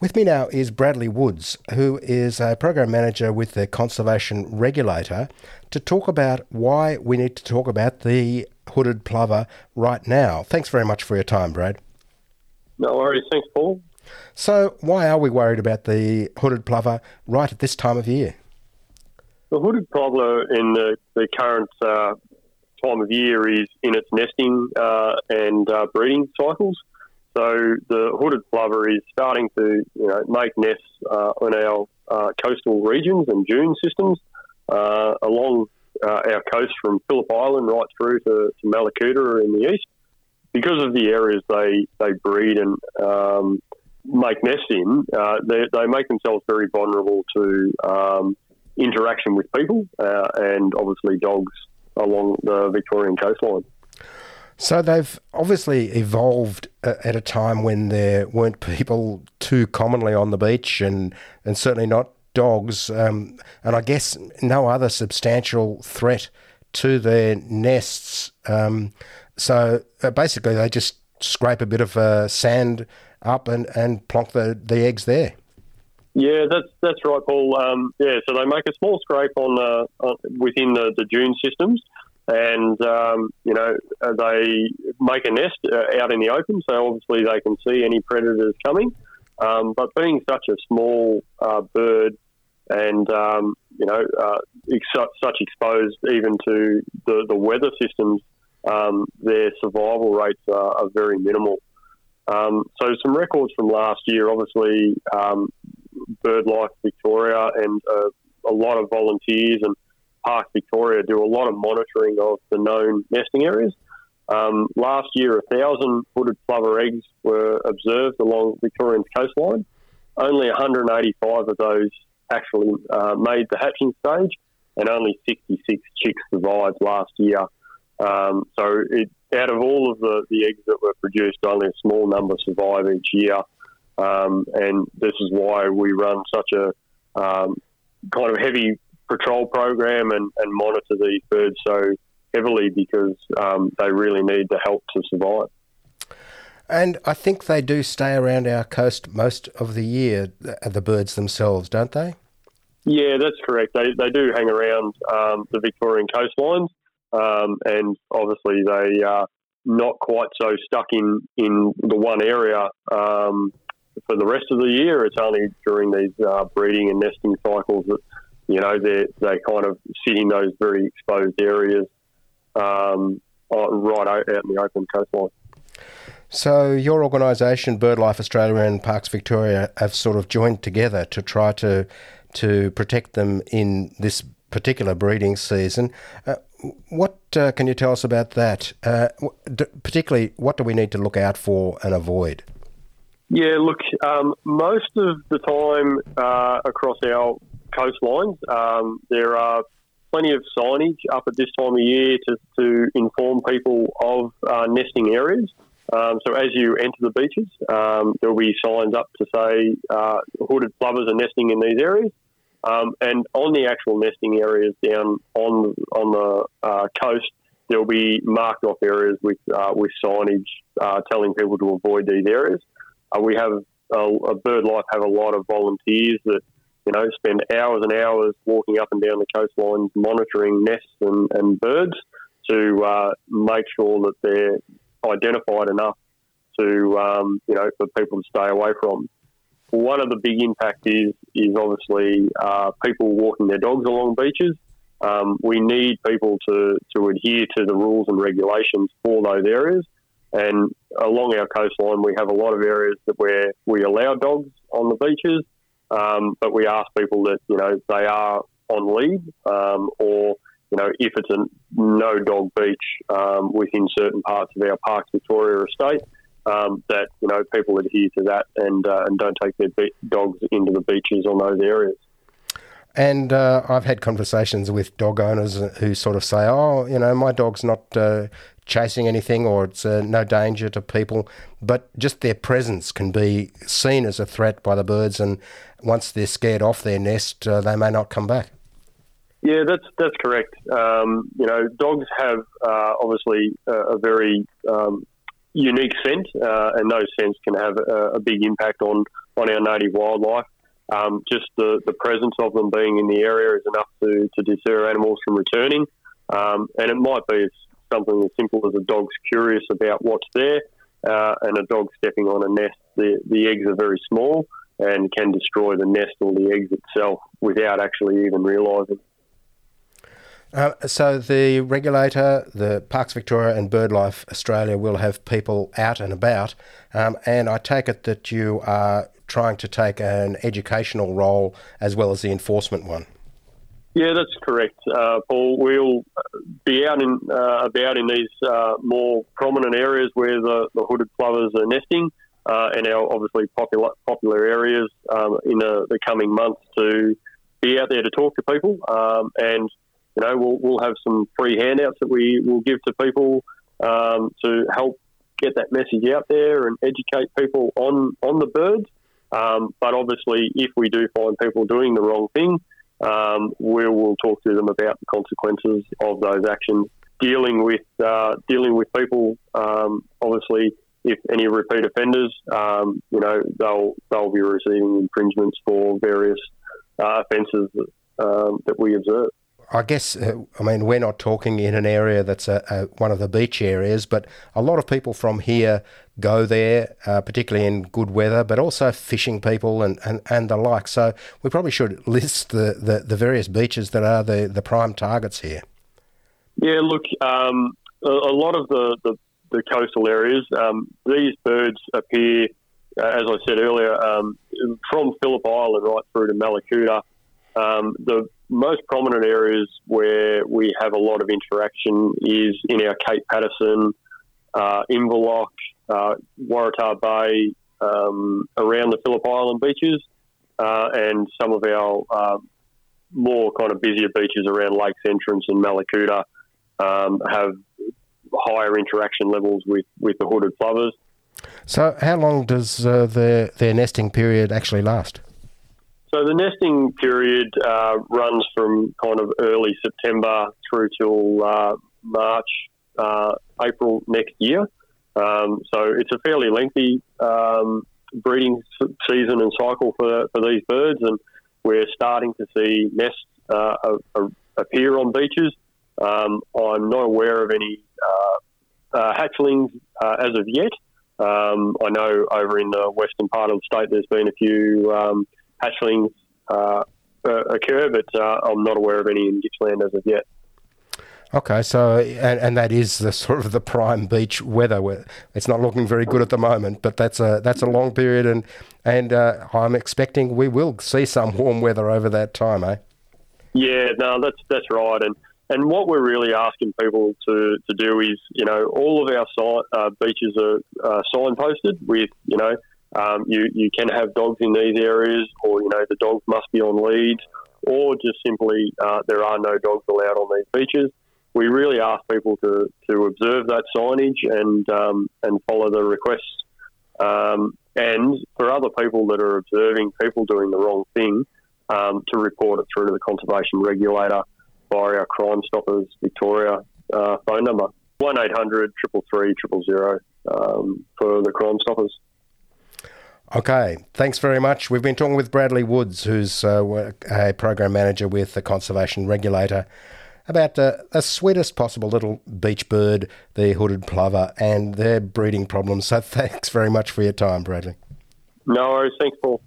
With me now is Bradley Woods, who is a program manager with the Conservation Regulator, to talk about why we need to talk about the hooded plover right now. Thanks very much for your time, Brad. No worries. Thanks, Paul. So, why are we worried about the hooded plover right at this time of year? The hooded plover in the, the current uh, time of year is in its nesting uh, and uh, breeding cycles. So the hooded plover is starting to you know, make nests uh, on our uh, coastal regions and dune systems uh, along uh, our coast from Phillip Island right through to, to in the east. Because of the areas they, they breed and um, make nests in, uh, they, they make themselves very vulnerable to um, interaction with people uh, and obviously dogs along the Victorian coastline. So they've obviously evolved at a time when there weren't people too commonly on the beach, and and certainly not dogs. Um, and I guess no other substantial threat to their nests. Um, so uh, basically, they just scrape a bit of uh, sand up and, and plonk the, the eggs there. Yeah, that's that's right, Paul. Um, yeah, so they make a small scrape on, uh, on within the, the dune systems, and um, you know uh, they make a nest uh, out in the open, so obviously they can see any predators coming. Um, but being such a small uh, bird, and um, you know uh, ex- such exposed even to the, the weather systems, um, their survival rates are, are very minimal. Um, so some records from last year, obviously, um, BirdLife Victoria and uh, a lot of volunteers and Park Victoria do a lot of monitoring of the known nesting areas. Um, last year, a thousand hooded plover eggs were observed along Victorian's coastline. Only 185 of those actually uh, made the hatching stage, and only 66 chicks survived last year. Um, so, it, out of all of the, the eggs that were produced, only a small number survive each year. Um, and this is why we run such a um, kind of heavy patrol program and, and monitor these birds so heavily because um, they really need the help to survive. And I think they do stay around our coast most of the year, the birds themselves, don't they? Yeah, that's correct. They, they do hang around um, the Victorian coastlines, um, and obviously they are not quite so stuck in, in the one area um, for the rest of the year. It's only during these uh, breeding and nesting cycles that you know, they they kind of sit in those very exposed areas, um, right out in the open coastline. So your organisation, BirdLife Australia and Parks Victoria, have sort of joined together to try to to protect them in this particular breeding season. Uh, what uh, can you tell us about that? Uh, particularly, what do we need to look out for and avoid? Yeah, look, um, most of the time uh, across our coastlines. Um, there are plenty of signage up at this time of year to, to inform people of uh, nesting areas. Um, so as you enter the beaches, um, there will be signs up to say uh, hooded plovers are nesting in these areas. Um, and on the actual nesting areas down on on the uh, coast, there will be marked off areas with uh, with signage uh, telling people to avoid these areas. Uh, we have a, a BirdLife have a lot of volunteers that you know, spend hours and hours walking up and down the coastlines, monitoring nests and, and birds to uh, make sure that they're identified enough to, um, you know, for people to stay away from. One of the big impacts is is obviously uh, people walking their dogs along beaches. Um, we need people to, to adhere to the rules and regulations for those areas. And along our coastline, we have a lot of areas that where we allow dogs on the beaches um, but we ask people that you know they are on leave, um, or you know if it's a no dog beach um, within certain parts of our Parks Victoria estate, um, that you know people adhere to that and uh, and don't take their be- dogs into the beaches on those areas. And uh, I've had conversations with dog owners who sort of say, "Oh, you know, my dog's not uh, chasing anything or it's uh, no danger to people, but just their presence can be seen as a threat by the birds, and once they're scared off their nest, uh, they may not come back. Yeah, that's that's correct. Um, you know, dogs have uh, obviously a, a very um, unique scent, uh, and those scents can have a, a, big impact on on our native wildlife. Um, just the, the presence of them being in the area is enough to, to deter animals from returning. Um, and it might be something as simple as a dog's curious about what's there, uh, and a dog stepping on a nest. The, the eggs are very small and can destroy the nest or the eggs itself without actually even realising. Uh, so the regulator, the Parks Victoria and BirdLife Australia will have people out and about, um, and I take it that you are trying to take an educational role as well as the enforcement one. Yeah, that's correct, uh, Paul. We'll be out in uh, about in these uh, more prominent areas where the, the hooded plovers are nesting, uh, and our obviously popular popular areas um, in the, the, coming months to be out there to talk to people, um, and you know we'll, we'll have some free handouts that we will give to people um, to help get that message out there and educate people on on the birds. Um, but obviously, if we do find people doing the wrong thing, um, we will talk to them about the consequences of those actions. Dealing with uh, dealing with people, um, obviously, if any repeat offenders, um, you know, they'll they'll be receiving infringements for various uh, offences um, that we observe. I guess, uh, I mean, we're not talking in an area that's a, a, one of the beach areas, but a lot of people from here go there, uh, particularly in good weather, but also fishing people and, and, and the like. So we probably should list the, the, the various beaches that are the, the prime targets here. Yeah, look, um, a, a, lot of the, the, the coastal areas, um, these birds appear, uh, as I said earlier, um, from Phillip Island right through to Mallacoota. Um, the most prominent areas where we have a lot of interaction is in our Cape Paterson, uh, Inverloch, uh, Waratah Bay, um, around the Phillip Island beaches, uh, and some of our uh, more kind of busier beaches around Lakes Entrance and Mallacoota um, have higher interaction levels with, with the hooded plovers. So, how long does uh, their their nesting period actually last? So the nesting period uh, runs from kind of early September through till uh, March, uh, April next year. Um, so it's a fairly lengthy um, breeding season and cycle for, for these birds, and we're starting to see nests uh, appear on beaches. Um, I'm not aware of any uh, uh, hatchlings as of yet. Um, I know over in the western part of the state there's been a few um, hatchlings uh, occur, but uh, I'm not aware of any in Gippsland as of yet. Okay, so and, and that is the sort of the prime beach weather. Where it's not looking very good at the moment, but that's a that's a long period, and and uh, I'm expecting we will see some warm weather over that time, eh? Yeah, no, that's that's right, and and what we're really asking people to, to do is, you know, all of our sign, uh, beaches are uh, signposted with, you know, um, you, you can have dogs in these areas, or you know the dogs must be on leads, or just simply uh, there are no dogs allowed on these beaches. We really ask people to, to observe that signage and um, and follow the requests. Um, and for other people that are observing people doing the wrong thing, um, to report it through to the conservation regulator via our Crime Stoppers Victoria uh, phone number one 800 333 000 um, for the Crime Stoppers. Okay, thanks very much. We've been talking with Bradley Woods, who's uh, a program manager with the Conservation Regulator, about uh, the sweetest possible little beach bird, the hooded plover, and their breeding problems. So thanks very much for your time, Bradley. No worries. Thanks, Paul.